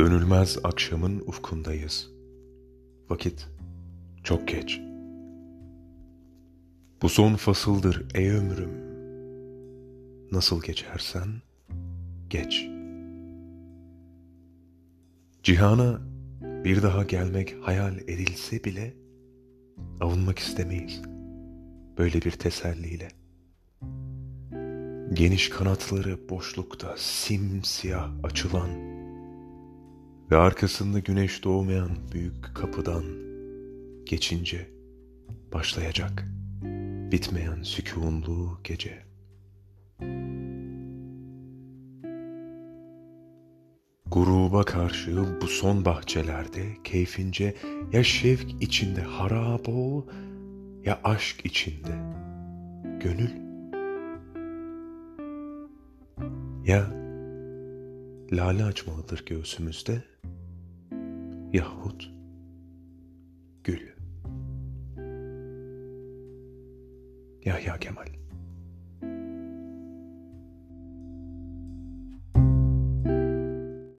Dönülmez akşamın ufkundayız. Vakit çok geç. Bu son fasıldır ey ömrüm. Nasıl geçersen geç. Cihana bir daha gelmek hayal edilse bile avunmak istemeyiz. Böyle bir teselliyle. Geniş kanatları boşlukta simsiyah açılan ve arkasında güneş doğmayan büyük kapıdan geçince başlayacak bitmeyen sükunlu gece. Guruba karşı bu son bahçelerde keyfince ya şevk içinde harap ol ya aşk içinde gönül ya lale açmalıdır göğsümüzde yahut gül. Yahya Kemal